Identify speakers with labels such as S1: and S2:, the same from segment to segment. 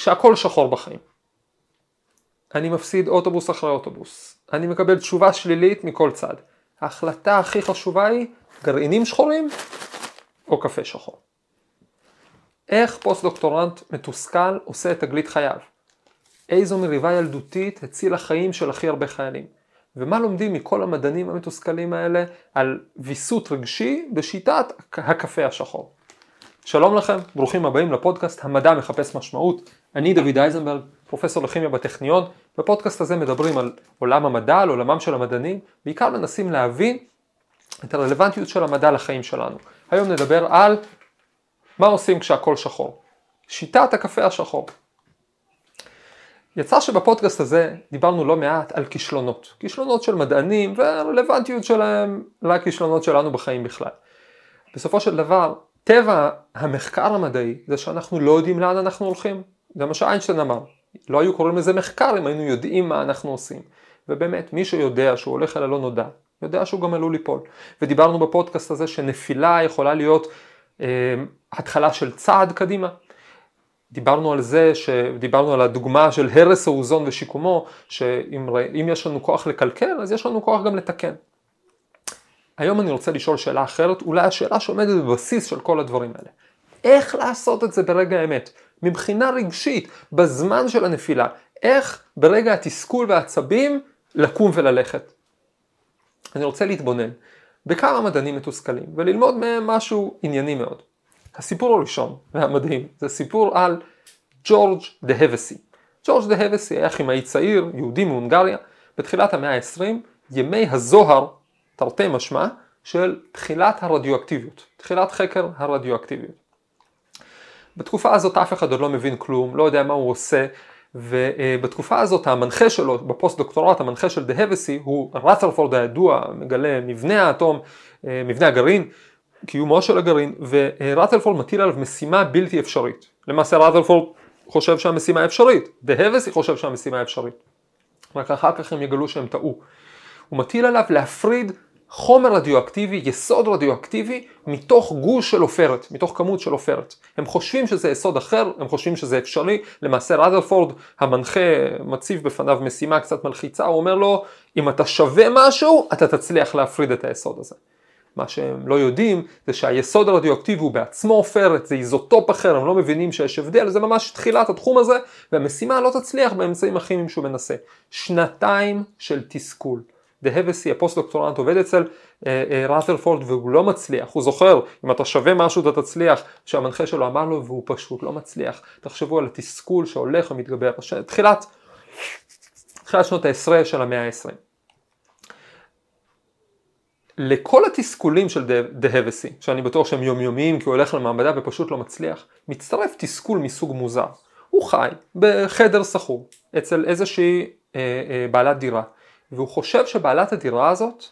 S1: כשהכל שחור בחיים. אני מפסיד אוטובוס אחרי אוטובוס. אני מקבל תשובה שלילית מכל צד. ההחלטה הכי חשובה היא גרעינים שחורים או קפה שחור. איך פוסט דוקטורנט מתוסכל עושה את תגלית חייו? איזו מריבה ילדותית הצילה חיים של הכי הרבה חיילים? ומה לומדים מכל המדענים המתוסכלים האלה על ויסות רגשי בשיטת הקפה השחור? שלום לכם, ברוכים הבאים לפודקאסט המדע מחפש משמעות. אני דוד אייזנברג, פרופסור לכימיה בטכניון. בפודקאסט הזה מדברים על עולם המדע, על עולמם של המדענים, בעיקר מנסים להבין את הרלוונטיות של המדע לחיים שלנו. היום נדבר על מה עושים כשהכל שחור. שיטת הקפה השחור. יצא שבפודקאסט הזה דיברנו לא מעט על כישלונות. כישלונות של מדענים והרלוונטיות שלהם לכישלונות שלנו בחיים בכלל. בסופו של דבר, טבע המחקר המדעי זה שאנחנו לא יודעים לאן אנחנו הולכים. זה מה שאיינשטיין אמר. לא היו קוראים לזה מחקר אם היינו יודעים מה אנחנו עושים. ובאמת, מי שיודע שהוא הולך אל הלא נודע, יודע שהוא גם עלול ליפול. ודיברנו בפודקאסט הזה שנפילה יכולה להיות אה, התחלה של צעד קדימה. דיברנו על זה, דיברנו על הדוגמה של הרס האוזון ושיקומו, שאם יש לנו כוח לקלקל, אז יש לנו כוח גם לתקן. היום אני רוצה לשאול שאלה אחרת, אולי השאלה שעומדת בבסיס של כל הדברים האלה. איך לעשות את זה ברגע האמת? מבחינה רגשית, בזמן של הנפילה, איך ברגע התסכול והעצבים לקום וללכת? אני רוצה להתבונן בכמה מדענים מתוסכלים וללמוד מהם משהו ענייני מאוד. הסיפור הראשון והמדהים זה סיפור על ג'ורג' דהבסי. ג'ורג' דהבסי היה כימאי צעיר, יהודי מהונגריה, בתחילת המאה ה-20, ימי הזוהר, תרתי משמע, של תחילת הרדיואקטיביות, תחילת חקר הרדיואקטיביות. בתקופה הזאת אף אחד עוד לא מבין כלום, לא יודע מה הוא עושה, ובתקופה הזאת המנחה שלו, בפוסט דוקטורט, המנחה של דהבסי, הוא רת'רפורד הידוע, מגלה מבנה האטום, אה, מבנה הגרעין, קיומו של הגרעין, ורת'רפורד מטיל עליו משימה בלתי אפשרית. למעשה רת'רפורד חושב שהמשימה אפשרית, דהבסי חושב שהמשימה אפשרית. רק אחר כך הם יגלו שהם טעו. הוא מטיל עליו להפריד חומר רדיואקטיבי, יסוד רדיואקטיבי, מתוך גוש של עופרת, מתוך כמות של עופרת. הם חושבים שזה יסוד אחר, הם חושבים שזה אפשרי, למעשה רדרפורד המנחה מציב בפניו משימה קצת מלחיצה, הוא אומר לו, אם אתה שווה משהו, אתה תצליח להפריד את היסוד הזה. מה שהם לא יודעים זה שהיסוד הרדיואקטיבי הוא בעצמו עופרת, זה איזוטופ אחר, הם לא מבינים שיש הבדל, זה ממש תחילת התחום הזה, והמשימה לא תצליח באמצעים הכימיים שהוא מנסה. שנתיים של תסכול. דהבסי, הפוסט דוקטורנט, עובד אצל אה, אה, ראת'רפורד והוא לא מצליח, הוא זוכר, אם אתה שווה משהו אתה תצליח, שהמנחה שלו אמר לו והוא פשוט לא מצליח. תחשבו על התסכול שהולך ומתגבר, תחילת, תחילת שנות העשרה של המאה העשרים. לכל התסכולים של דהבסי, שאני בטוח שהם יומיומיים כי הוא הולך למעבדה ופשוט לא מצליח, מצטרף תסכול מסוג מוזר. הוא חי בחדר סחור אצל איזושהי אה, אה, בעלת דירה. והוא חושב שבעלת הדירה הזאת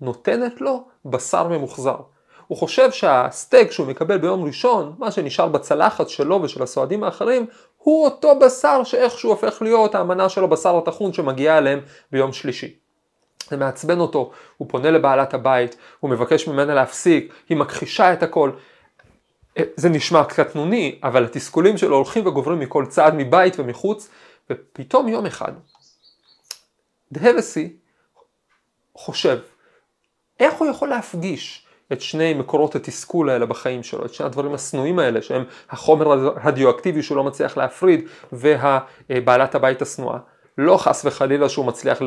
S1: נותנת לו בשר ממוחזר. הוא חושב שהסטייק שהוא מקבל ביום ראשון, מה שנשאר בצלחת שלו ושל הסועדים האחרים, הוא אותו בשר שאיכשהו הופך להיות האמנה של הבשר הטחון שמגיעה אליהם ביום שלישי. זה מעצבן אותו, הוא פונה לבעלת הבית, הוא מבקש ממנה להפסיק, היא מכחישה את הכל. זה נשמע קטנוני, אבל התסכולים שלו הולכים וגוברים מכל צעד מבית ומחוץ, ופתאום יום אחד דהבסי חושב, איך הוא יכול להפגיש את שני מקורות התסכול האלה בחיים שלו, את שני הדברים השנואים האלה שהם החומר הרדיואקטיבי שהוא לא מצליח להפריד והבעלת הבית השנואה. לא חס וחלילה שהוא מצליח,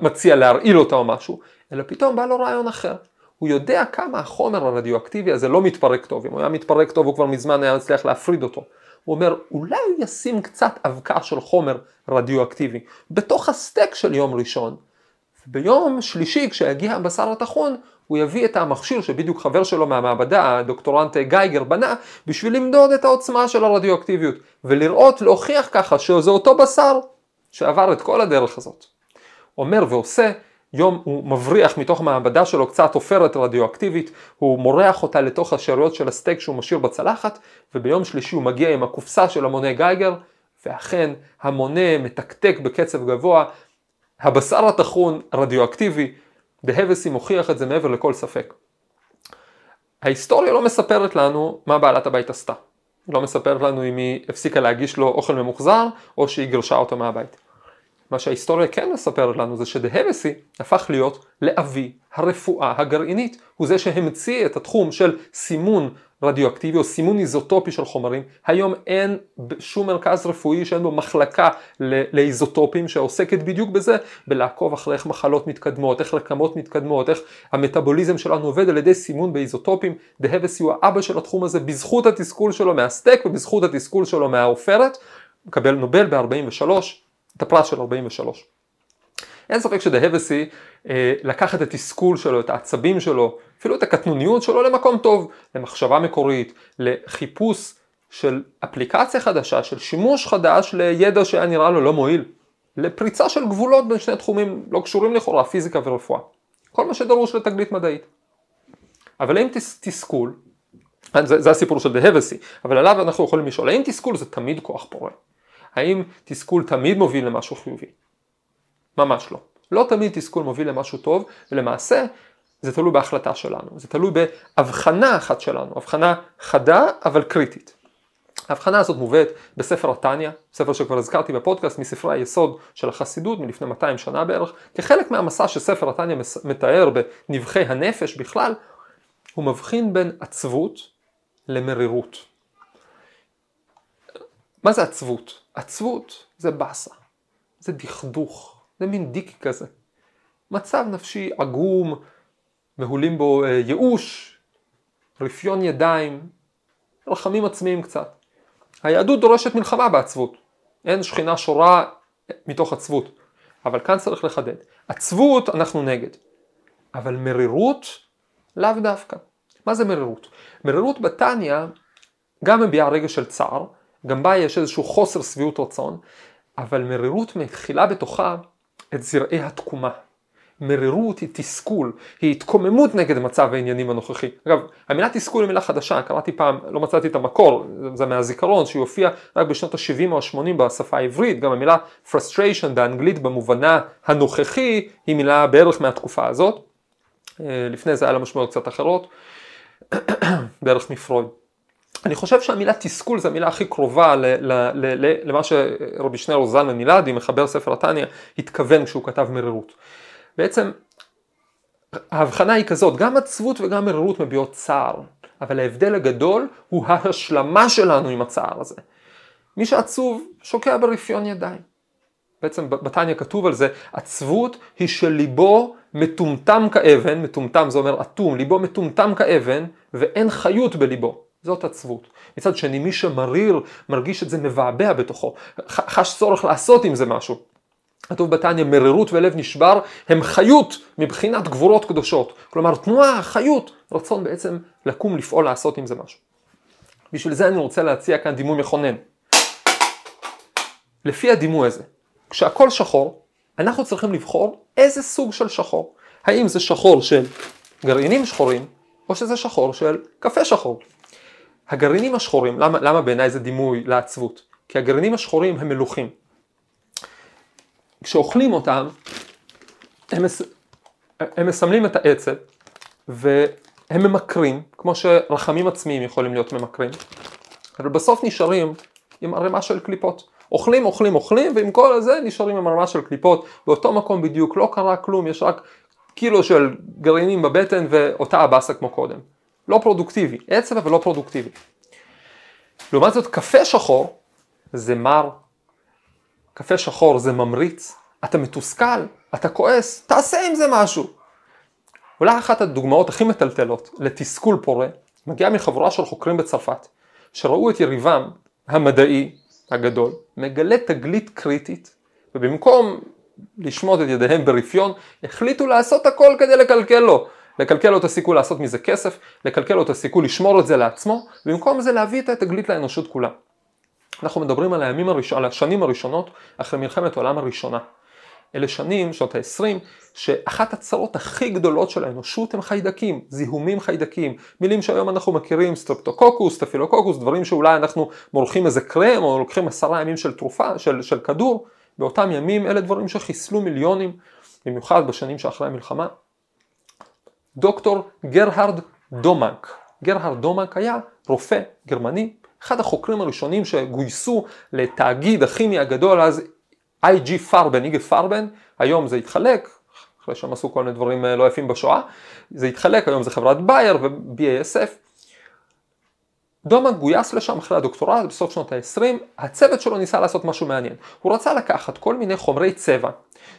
S1: מציע להרעיל אותה או משהו, אלא פתאום בא לו רעיון אחר. הוא יודע כמה החומר הרדיואקטיבי הזה לא מתפרק טוב, אם הוא היה מתפרק טוב הוא כבר מזמן היה מצליח להפריד אותו. הוא אומר, אולי הוא ישים קצת אבקה של חומר רדיואקטיבי בתוך הסטייק של יום ראשון. ביום שלישי כשיגיע הבשר הטחון, הוא יביא את המכשיר שבדיוק חבר שלו מהמעבדה, הדוקטורנט גייגר בנה, בשביל למדוד את העוצמה של הרדיואקטיביות, ולראות, להוכיח ככה שזה אותו בשר שעבר את כל הדרך הזאת. אומר ועושה יום הוא מבריח מתוך המעבדה שלו קצת עופרת רדיואקטיבית, הוא מורח אותה לתוך השאריות של הסטייק שהוא משאיר בצלחת, וביום שלישי הוא מגיע עם הקופסה של המונה גייגר, ואכן המונה מתקתק בקצב גבוה, הבשר הטחון רדיואקטיבי, דהבסי מוכיח את זה מעבר לכל ספק. ההיסטוריה לא מספרת לנו מה בעלת הבית עשתה. לא מספרת לנו אם היא הפסיקה להגיש לו אוכל ממוחזר, או שהיא גירשה אותו מהבית. מה שההיסטוריה כן מספרת לנו זה שדהבסי הפך להיות לאבי הרפואה הגרעינית. הוא זה שהמציא את התחום של סימון רדיואקטיבי או סימון איזוטופי של חומרים. היום אין שום מרכז רפואי שאין בו מחלקה לאיזוטופים שעוסקת בדיוק בזה, בלעקוב אחרי איך מחלות מתקדמות, איך רקמות מתקדמות, איך המטאבוליזם שלנו עובד על ידי סימון באיזוטופים. דהבסי הוא האבא של התחום הזה בזכות התסכול שלו מהסטייק ובזכות התסכול שלו מהעופרת. מקבל נובל ב-43, את הפרס של 43. אין ספק שדהבסי אה, לקח את התסכול שלו, את העצבים שלו, אפילו את הקטנוניות שלו למקום טוב, למחשבה מקורית, לחיפוש של אפליקציה חדשה, של שימוש חדש לידע שהיה נראה לו לא מועיל, לפריצה של גבולות בין שני תחומים לא קשורים לכאורה, פיזיקה ורפואה. כל מה שדרוש לתגלית מדעית. אבל האם תס, תסכול, זה, זה הסיפור של דהבסי, אבל עליו אנחנו יכולים לשאול, האם תסכול זה תמיד כוח פורה? האם תסכול תמיד מוביל למשהו חיובי? ממש לא. לא תמיד תסכול מוביל למשהו טוב, ולמעשה זה תלוי בהחלטה שלנו, זה תלוי בהבחנה אחת שלנו, הבחנה חדה אבל קריטית. ההבחנה הזאת מובאת בספר התניא, ספר שכבר הזכרתי בפודקאסט, מספרי היסוד של החסידות מלפני 200 שנה בערך, כחלק מהמסע שספר התניא מתאר בנבחי הנפש בכלל, הוא מבחין בין עצבות למרירות. מה זה עצבות? עצבות זה באסה, זה דכדוך, זה מין דיק כזה. מצב נפשי עגום, מהולים בו אה, ייאוש, רפיון ידיים, רחמים עצמיים קצת. היהדות דורשת מלחמה בעצבות. אין שכינה שורה מתוך עצבות. אבל כאן צריך לחדד. עצבות אנחנו נגד. אבל מרירות לאו דווקא. מה זה מרירות? מרירות בתניא גם מביעה רגע של צער, גם בה יש איזשהו חוסר שביעות רצון, אבל מרירות מכילה בתוכה את זרעי התקומה. מרירות היא תסכול, היא התקוממות נגד מצב העניינים הנוכחי. אגב, המילה תסכול היא מילה חדשה, קראתי פעם, לא מצאתי את המקור, זה מהזיכרון, שהיא הופיעה רק בשנות ה-70 או ה-80 בשפה העברית, גם המילה frustration באנגלית במובנה הנוכחי היא מילה בערך מהתקופה הזאת. אה, לפני זה היה לה משמעויות קצת אחרות, בערך מפרויד. אני חושב שהמילה תסכול זה המילה הכי קרובה למה שרבי שניאור זלמן מילדי, מחבר ספר התניא, התכוון כשהוא כתב מרירות. בעצם ההבחנה היא כזאת, גם עצבות וגם מרירות מביעות צער, אבל ההבדל הגדול הוא ההשלמה שלנו עם הצער הזה. מי שעצוב שוקע ברפיון ידיים. בעצם בתניא כתוב על זה, עצבות היא שליבו מטומטם כאבן, מטומטם זה אומר אטום, ליבו מטומטם כאבן ואין חיות בליבו. זאת עצבות. מצד שני, מי שמריר, מרגיש את זה מבעבע בתוכו, חש צורך לעשות עם זה משהו. כתוב בתניא, מרירות ולב נשבר הם חיות מבחינת גבורות קדושות. כלומר, תנועה, חיות, רצון בעצם לקום, לפעול, לעשות עם זה משהו. בשביל זה אני רוצה להציע כאן דימוי מכונן. לפי הדימוי הזה, כשהכל שחור, אנחנו צריכים לבחור איזה סוג של שחור. האם זה שחור של גרעינים שחורים, או שזה שחור של קפה שחור. הגרעינים השחורים, למה, למה בעיניי זה דימוי לעצבות? כי הגרעינים השחורים הם מלוכים. כשאוכלים אותם, הם, מס... הם מסמלים את העצב והם ממכרים, כמו שרחמים עצמיים יכולים להיות ממכרים, אבל בסוף נשארים עם ערימה של קליפות. אוכלים, אוכלים, אוכלים, ועם כל הזה נשארים עם ערימה של קליפות, באותו מקום בדיוק, לא קרה כלום, יש רק קילו של גרעינים בבטן ואותה הבאסה כמו קודם. לא פרודוקטיבי, עצב אבל לא פרודוקטיבי. לעומת זאת קפה שחור זה מר, קפה שחור זה ממריץ, אתה מתוסכל, אתה כועס, תעשה עם זה משהו. אולי אחת הדוגמאות הכי מטלטלות לתסכול פורה מגיעה מחבורה של חוקרים בצרפת שראו את יריבם המדעי הגדול מגלה תגלית קריטית ובמקום לשמוט את ידיהם ברפיון החליטו לעשות הכל כדי לקלקל לו לקלקל לו את הסיכוי לעשות מזה כסף, לקלקל לו את הסיכוי לשמור את זה לעצמו, ובמקום זה להביא את התגלית לאנושות כולה. אנחנו מדברים על הימים הראשון, על השנים הראשונות אחרי מלחמת העולם הראשונה. אלה שנים, שנות ה-20, שאחת הצרות הכי גדולות של האנושות הם חיידקים, זיהומים חיידקים, מילים שהיום אנחנו מכירים, סטרפטוקוקוס, סטפילוקוקוס, דברים שאולי אנחנו מורחים איזה קרם או לוקחים עשרה ימים של תרופה, של, של כדור, באותם ימים אלה דברים שחיסלו מיליונים, במיוחד בשנים שאחרי המלחמה. דוקטור גרהרד דומאק. גרהרד דומק היה רופא גרמני אחד החוקרים הראשונים שגויסו לתאגיד הכימי הגדול אז IG פרבן, איגה פרבן, היום זה התחלק, אחרי שהם עשו כל מיני דברים אה, לא יפים בשואה, זה התחלק, היום זה חברת בייר ו-BASF. דומה גויס לשם אחרי הדוקטורט בסוף שנות ה-20, הצוות שלו ניסה לעשות משהו מעניין. הוא רצה לקחת כל מיני חומרי צבע,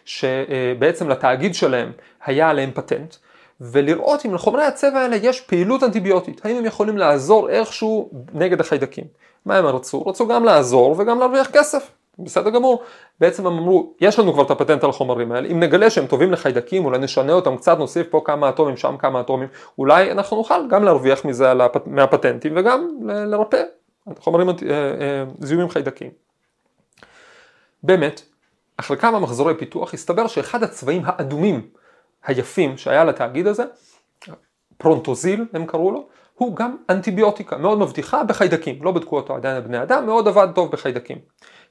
S1: שבעצם לתאגיד שלהם היה עליהם פטנט, ולראות אם לחומרי הצבע האלה יש פעילות אנטיביוטית, האם הם יכולים לעזור איכשהו נגד החיידקים. מה הם רצו? רצו גם לעזור וגם להרוויח כסף. בסדר גמור, בעצם הם אמרו, יש לנו כבר את הפטנט על החומרים האלה, אם נגלה שהם טובים לחיידקים, אולי נשנה אותם קצת, נוסיף פה כמה אטומים, שם כמה אטומים, אולי אנחנו נוכל גם להרוויח מזה מהפטנטים וגם לרפא חומרים, אה, אה, זיהומים חיידקים. באמת, אחרי כמה מחזורי פיתוח הסתבר שאחד הצבעים האדומים היפים שהיה לתאגיד הזה, פרונטוזיל הם קראו לו, הוא גם אנטיביוטיקה מאוד מבטיחה בחיידקים, לא בדקו אותו עדיין בבני אדם, מאוד עבד טוב בחיידקים.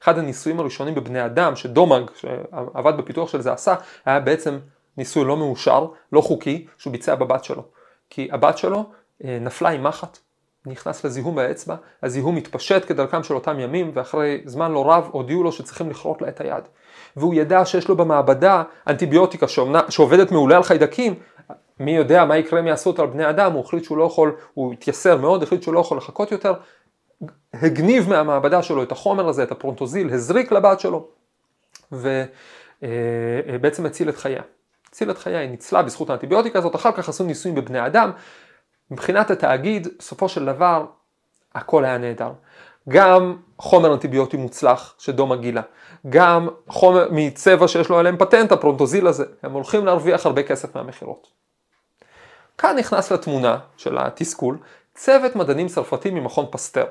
S1: אחד הניסויים הראשונים בבני אדם שדומג שעבד בפיתוח של זה עשה, היה בעצם ניסוי לא מאושר, לא חוקי, שהוא ביצע בבת שלו. כי הבת שלו אה, נפלה עם מחט, נכנס לזיהום באצבע, הזיהום התפשט כדרכם של אותם ימים, ואחרי זמן לא רב הודיעו לו שצריכים לכרות לה את היד. והוא ידע שיש לו במעבדה אנטיביוטיקה שעובנה, שעובדת מעולה על חיידקים, מי יודע מה יקרה אם יעשו אותה על בני אדם, הוא החליט שהוא לא יכול, הוא התייסר מאוד, החליט שהוא לא יכול לחכות יותר, הגניב מהמעבדה שלו את החומר הזה, את הפרונטוזיל, הזריק לבת שלו, ובעצם הציל את חייה. הציל את חייה, היא ניצלה בזכות האנטיביוטיקה הזאת, אחר כך עשו ניסויים בבני אדם. מבחינת התאגיד, בסופו של דבר, הכל היה נהדר. גם חומר אנטיביוטי מוצלח שדומה גילה, גם חומר מצבע שיש לו עליהם פטנט, הפרונטוזיל הזה, הם הולכים להרוויח הרבה כסף מהמכירות. כאן נכנס לתמונה של התסכול צוות מדענים צרפתי ממכון פסטר.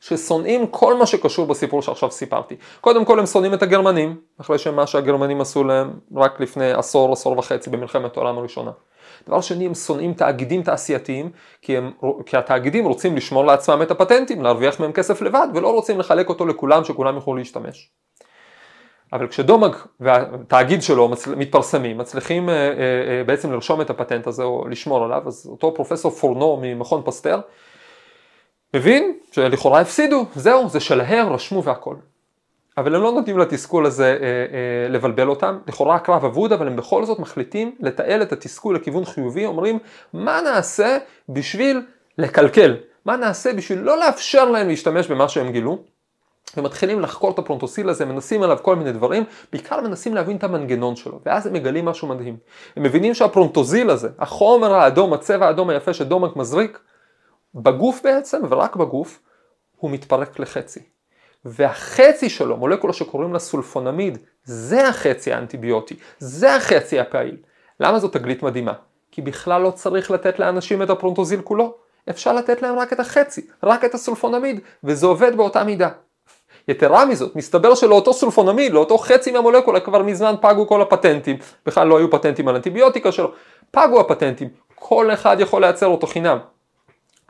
S1: ששונאים כל מה שקשור בסיפור שעכשיו סיפרתי. קודם כל הם שונאים את הגרמנים, אחרי שמה שהגרמנים עשו להם רק לפני עשור, עשור וחצי במלחמת העולם הראשונה. דבר שני, הם שונאים תאגידים תעשייתיים, כי, הם, כי התאגידים רוצים לשמור לעצמם את הפטנטים, להרוויח מהם כסף לבד, ולא רוצים לחלק אותו לכולם, שכולם יוכלו להשתמש. אבל כשדומג והתאגיד שלו. מתפרסמים, מצליחים אה, אה, אה, בעצם לרשום את הפטנט הזה או לשמור עליו, אז אותו פרופסור פורנו ממכון פסטר, מבין שלכאורה הפסידו, זהו, זה שלהם, רשמו והכל. אבל הם לא נותנים לתסכול הזה אה, אה, לבלבל אותם, לכאורה הקרב אבוד, אבל הם בכל זאת מחליטים לתעל את התסכול לכיוון חיובי, אומרים מה נעשה בשביל לקלקל, מה נעשה בשביל לא לאפשר להם להשתמש במה שהם גילו, ומתחילים לחקור את הפרונטוסיל הזה, מנסים עליו כל מיני דברים, בעיקר מנסים להבין את המנגנון שלו, ואז הם מגלים משהו מדהים. הם מבינים שהפרונטוזיל הזה, החומר האדום, הצבע האדום היפה שדומק מזריק, בגוף בעצם, ורק בגוף, הוא מתפרק לחצי. והחצי שלו, מולקולה שקוראים לה סולפונמיד, זה החצי האנטיביוטי, זה החצי הפעיל. למה זו תגלית מדהימה? כי בכלל לא צריך לתת לאנשים את הפרונטוזיל כולו. אפשר לתת להם רק את החצי, רק את הסולפונמיד, וזה עובד באותה מידה. יתרה מזאת, מסתבר שלאותו סולפונמיד, לאותו חצי מהמולקולה כבר מזמן פגו כל הפטנטים, בכלל לא היו פטנטים על אנטיביוטיקה שלו, פגו הפטנטים, כל אחד יכול לייצר אותו חינם.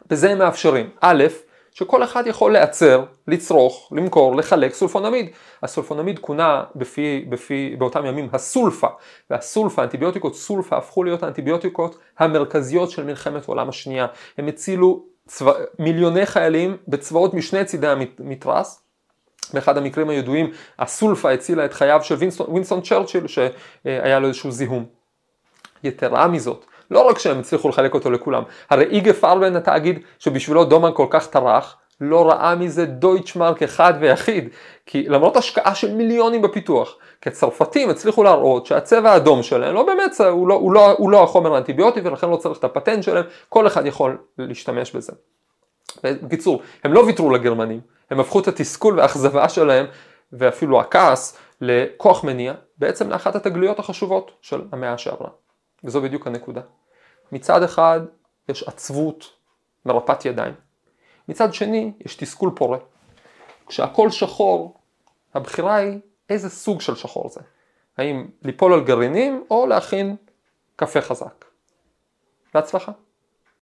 S1: בזה הם מאפשרים, א', שכל אחד יכול לייצר, לצרוך, למכור, לחלק סולפונמיד. הסולפונמיד כונה בפי, בפי, באותם ימים הסולפה, והסולפה, אנטיביוטיקות סולפה הפכו להיות האנטיביוטיקות המרכזיות של מלחמת העולם השנייה. הם הצילו צבא, מיליוני חיילים בצבאות משני צידי המתרס. באחד המקרים הידועים הסולפה הצילה את חייו של וינסטון, וינסטון צ'רצ'יל שהיה לו איזשהו זיהום. יתרה מזאת, לא רק שהם הצליחו לחלק אותו לכולם, הרי איגה פרבן התאגיד שבשבילו דומן כל כך טרח, לא ראה מזה דויטשמרק אחד ויחיד, כי למרות השקעה של מיליונים בפיתוח, כי הצרפתים הצליחו להראות שהצבע האדום שלהם לא באמת, הוא לא, הוא לא, הוא לא החומר האנטיביוטי ולכן לא צריך את הפטנט שלהם, כל אחד יכול להשתמש בזה. בקיצור, הם לא ויתרו לגרמנים, הם הפכו את התסכול והאכזבה שלהם, ואפילו הכעס, לכוח מניע, בעצם לאחת התגליות החשובות של המאה שעברה. וזו בדיוק הנקודה. מצד אחד יש עצבות מרפאת ידיים, מצד שני יש תסכול פורה. כשהכל שחור, הבחירה היא איזה סוג של שחור זה. האם ליפול על גרעינים או להכין קפה חזק. בהצלחה.